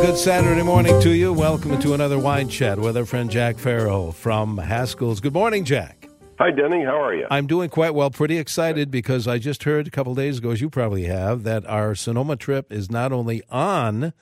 good Saturday morning to you. Welcome to another wine chat with our friend Jack Farrell from Haskell's. Good morning, Jack. Hi, Denny. How are you? I'm doing quite well. Pretty excited because I just heard a couple days ago, as you probably have, that our Sonoma trip is not only on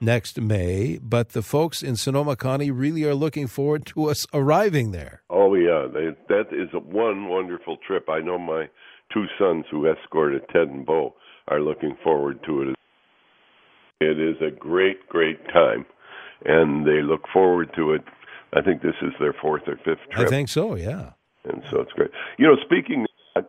next May, but the folks in Sonoma County really are looking forward to us arriving there. Oh yeah, they, that is one wonderful trip. I know my two sons who escorted Ted and Bo are looking forward to it. It is a great, great time, and they look forward to it. I think this is their fourth or fifth trip. I think so, yeah. And so it's great. You know, speaking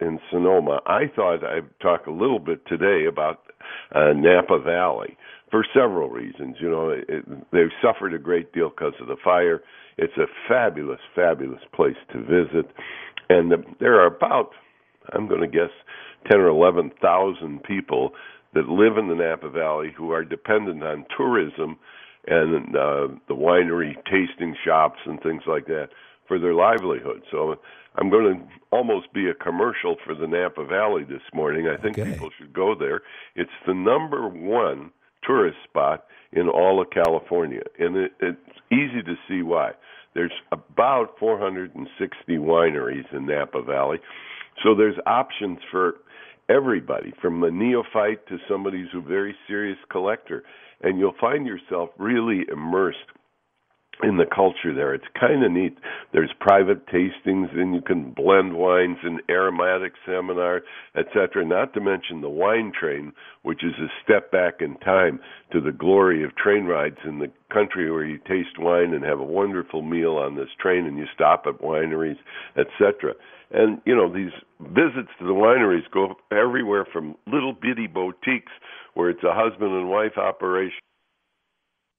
in Sonoma, I thought I'd talk a little bit today about uh, Napa Valley for several reasons. You know, it, they've suffered a great deal because of the fire. It's a fabulous, fabulous place to visit, and the, there are about, I'm going to guess, ten or eleven thousand people that live in the Napa Valley who are dependent on tourism and uh, the winery tasting shops and things like that for their livelihood. So I'm going to almost be a commercial for the Napa Valley this morning. I think Okay. people should go there. It's the number one tourist spot in all of California, and it, it's easy to see why. There's about 460 wineries in Napa Valley, so there's options for everybody, from a neophyte to somebody who's a very serious collector, and you'll find yourself really immersed in the culture there. It's kind of neat. There's private tastings, and you can blend wines and aromatic seminar, etc. Not to mention the wine train, which is a step back in time to the glory of train rides in the country where you taste wine and have a wonderful meal on this train, and you stop at wineries, etc. And you know these visits to the wineries go everywhere from little bitty boutiques where it's a husband and wife operation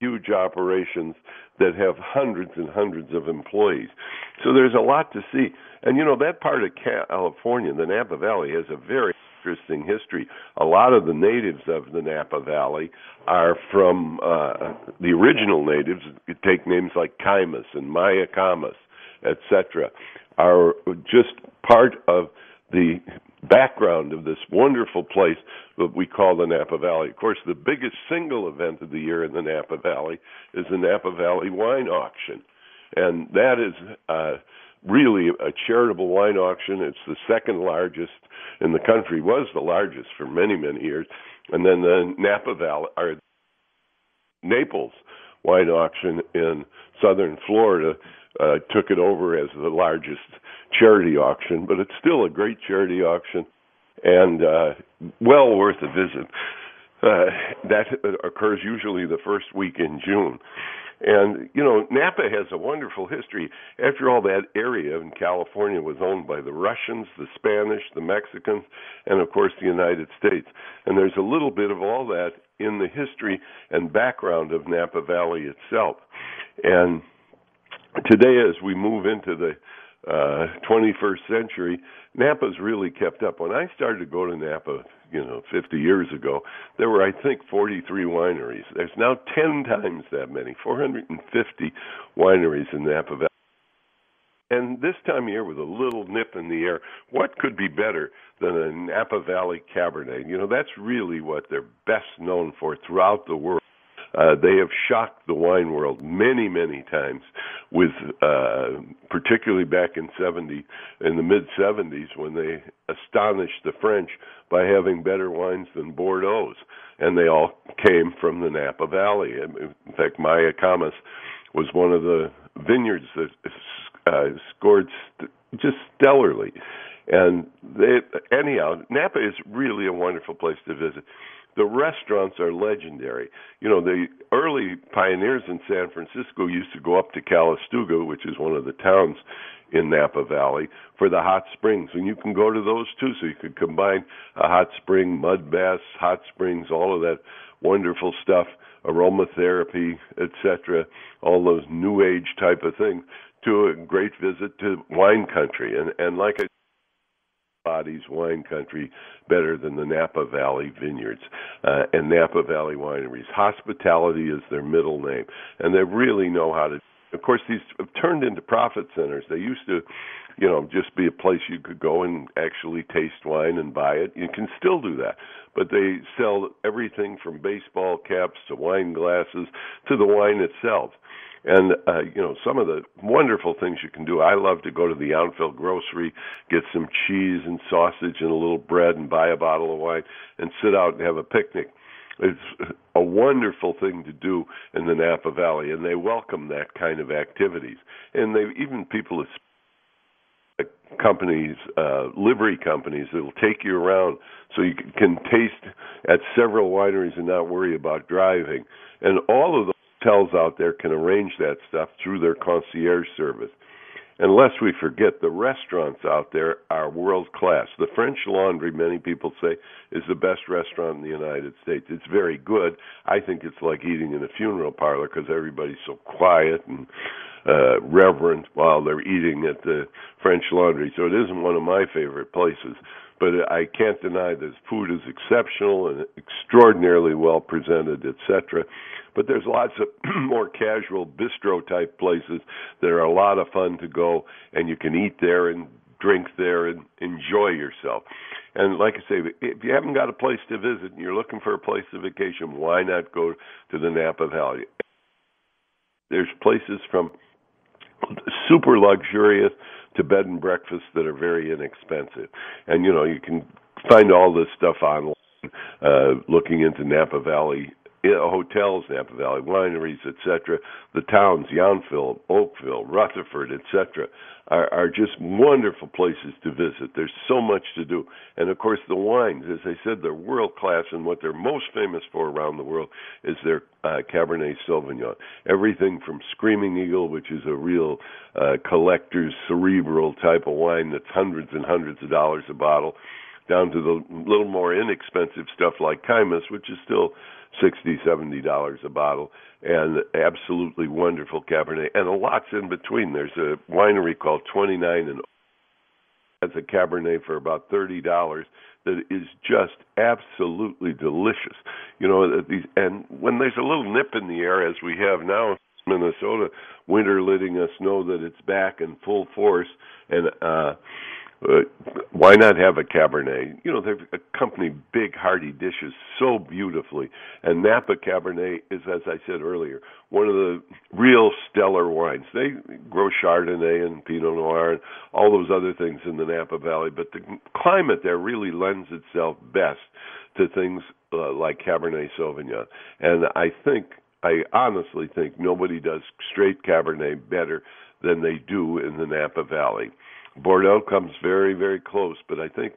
huge operations that have hundreds and hundreds of employees. So there's a lot to see. And you know, that part of California, the Napa Valley, has a very interesting history. A lot of the natives of the Napa Valley are from uh, the original natives. You take names like Caymus and Mayacamas, etc., are just part of the background of this wonderful place that we call the Napa Valley. Of course, the biggest single event of the year in the Napa Valley is the Napa Valley Wine Auction. And that is uh, really a charitable wine auction. It's the second largest in the country, was the largest for many, many years. And then the Napa Valley, or Naples wine auction in southern Florida uh, took it over as the largest charity auction, but it's still a great charity auction and uh, well worth a visit. Uh, that occurs usually the first week in June. And, you know, Napa has a wonderful history. After all, that area in California was owned by the Russians, the Spanish, the Mexicans, and, of course, the United States. And there's a little bit of all that in the history and background of Napa Valley itself. And today, as we move into the uh, 21st century, Napa's really kept up. When I started to go to Napa, you know, 50 years ago, there were, I think, 43 wineries. There's now 10 times that many, 450 wineries in Napa Valley. And this time of year, with a little nip in the air, what could be better than a Napa Valley Cabernet? You know, that's really what they're best known for throughout the world. Uh, they have shocked the wine world many, many times, with uh, particularly back in seventy, in the mid seventies, when they astonished the French by having better wines than Bordeaux's, and they all came from the Napa Valley. In fact, Mayacamas was one of the vineyards that uh, scored st- just stellarly. And they, anyhow, Napa is really a wonderful place to visit. The restaurants are legendary. You know, the early pioneers in San Francisco used to go up to Calistoga, which is one of the towns in Napa Valley, for the hot springs. And you can go to those too, so you could combine a hot spring, mud baths, hot springs, all of that wonderful stuff, aromatherapy, etc., all those new age type of things, to a great visit to wine country. And and like I bodies wine country better than the Napa Valley vineyards uh, and Napa Valley wineries. Hospitality is their middle name, and they really know how to of course, these have turned into profit centers. They used to, you know, just be a place you could go and actually taste wine and buy it. You can still do that, but they sell everything from baseball caps to wine glasses to the wine itself. And uh, you know some of the wonderful things you can do. I love to go to the Yountville grocery, get some cheese and sausage and a little bread, and buy a bottle of wine, and sit out and have a picnic. It's a wonderful thing to do in the Napa Valley, and they welcome that kind of activities. And they even people companies, uh, livery companies that will take you around so you can taste at several wineries and not worry about driving. And all of the hotels out there can arrange that stuff through their concierge service. And lest we forget, the restaurants out there are world class. The French Laundry, many people say, is the best restaurant in the United States. It's very good. I think it's like eating in a funeral parlor because everybody's so quiet and uh, reverent while they're eating at the French Laundry. So it isn't one of my favorite places but I can't deny that food is exceptional and extraordinarily well presented, etc. But there's lots of more casual bistro type places that are a lot of fun to go, and you can eat there and drink there and enjoy yourself. And like I say, if you haven't got a place to visit and you're looking for a place to vacation, why not go to the Napa Valley? There's places from super luxurious to bed and breakfast that are very inexpensive. And you know, you can find all this stuff online uh looking into Napa Valley hotels, Napa Valley wineries, etc. The towns, Yountville, Oakville, Rutherford, etc., are, are just wonderful places to visit. There's so much to do, and of course the wines, as I said, they're world class, and what they're most famous for around the world is their uh, Cabernet Sauvignon. Everything from Screaming Eagle, which is a real uh, collector's cerebral type of wine that's hundreds and hundreds of dollars a bottle down to the little more inexpensive stuff like Caymus, which is still sixty, seventy dollars a bottle, and absolutely wonderful Cabernet, and a lots in between. There's a winery called Twenty Nine and has a Cabernet for about thirty dollars that is just absolutely delicious. You know, these and when there's a little nip in the air, as we have now, in Minnesota, winter letting us know that it's back in full force, and uh uh, why not have a Cabernet? You know, they've big, hearty dishes so beautifully. And Napa Cabernet is, as I said earlier, one of the real stellar wines. They grow Chardonnay and Pinot Noir and all those other things in the Napa Valley, but the climate there really lends itself best to things uh, like Cabernet Sauvignon. And I think, I honestly think, nobody does straight Cabernet better than they do in the Napa Valley. Bordeaux comes very, very close, but I think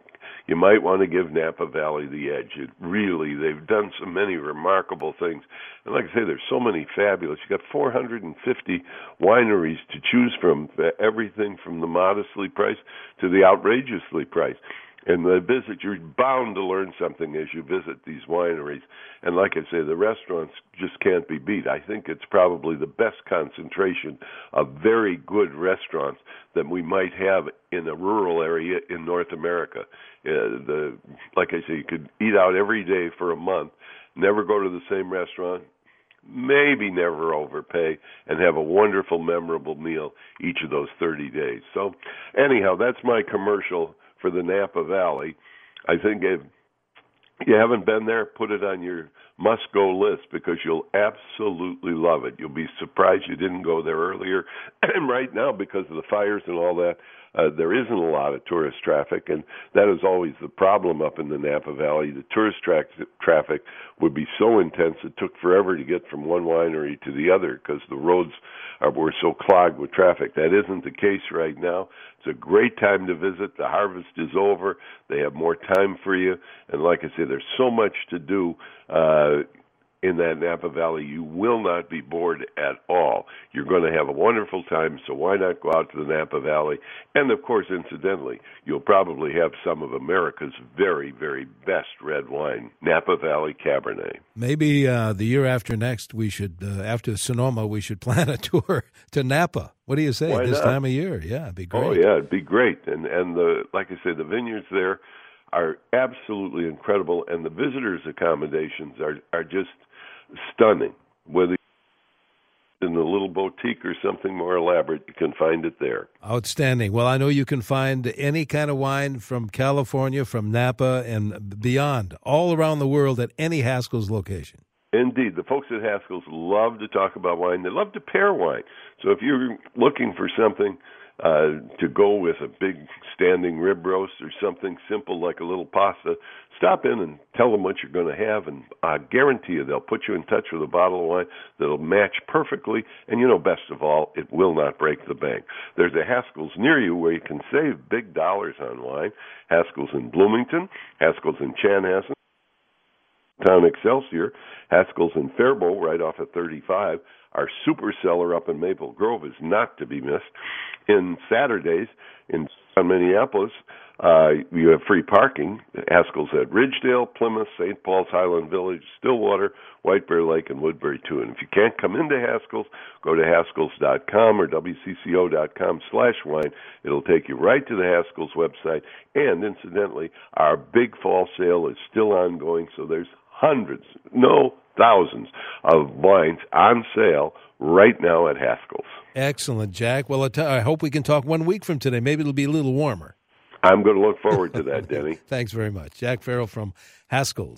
you might want to give Napa Valley the edge. It really, they've done so many remarkable things. And like I say, there's so many fabulous. You've got 450 wineries to choose from, uh, everything from the modestly priced to the outrageously priced and the visit you're bound to learn something as you visit these wineries. And like i say the restaurants just can't be beat. I think it's probably the best concentration of very good restaurants that we might have in a rural area in north america. Uh, the like i say you could eat out every day for a month never go to the same restaurant maybe never overpay and have a wonderful memorable meal each of those 30 days. So anyhow that's my commercial for the Napa Valley. I think if you haven't been there, put it on your must go list because you'll absolutely love it. You'll be surprised you didn't go there earlier. And right now, because of the fires and all that, uh, there isn't a lot of tourist traffic, and that is always the problem up in the Napa Valley. The tourist tra- traffic would be so intense it took forever to get from one winery to the other because the roads are, were so clogged with traffic. That isn't the case right now. It's a great time to visit. The harvest is over. They have more time for you, and like I say, there's so much to do. Uh, in that Napa Valley, you will not be bored at all. You're going to have a wonderful time, so why not go out to the Napa Valley? And of course, incidentally, you'll probably have some of America's very, very best red wine, Napa Valley Cabernet. Maybe uh, the year after next, we should, uh, after Sonoma, we should plan a tour to Napa. What do you say why this not? time of year? Yeah, it'd be great. Oh yeah, it'd be great. And and the like I say, the vineyards there are absolutely incredible, and the visitors' accommodations are are just stunning. Whether in a little boutique or something more elaborate, you can find it there. Outstanding. Well, I know you can find any kind of wine from California, from Napa, and beyond, all around the world at any Haskell's location. Indeed, the folks at Haskell's love to talk about wine. They love to pair wine. So if you're looking for something uh, to go with a big standing rib roast or something simple like a little pasta, stop in and tell them what you're going to have, and I guarantee you they'll put you in touch with a bottle of wine that'll match perfectly. And you know, best of all, it will not break the bank. There's a Haskell's near you where you can save big dollars on wine. Haskell's in Bloomington, Haskell's in Chanhassen. Town Excelsior, Haskell's in Faribault, right off at 35. Our super seller up in Maple Grove is not to be missed. In Saturdays in Minneapolis, uh, you have free parking. Haskell's at Ridgedale, Plymouth, St. Paul's, Highland Village, Stillwater, White Bear Lake, and Woodbury too. And if you can't come into Haskell's, go to Haskells.com or WCCO.com slash wine. It'll take you right to the Haskell's website. And incidentally, our big fall sale is still ongoing, so there's hundreds, no thousands of wines on sale right now at Haskell's. Excellent, Jack. Well, I hope we can talk one week from today. Maybe it'll be a little warmer. I'm going to look forward to that, Denny. Thanks very much. Jack Farrell from Haskell's.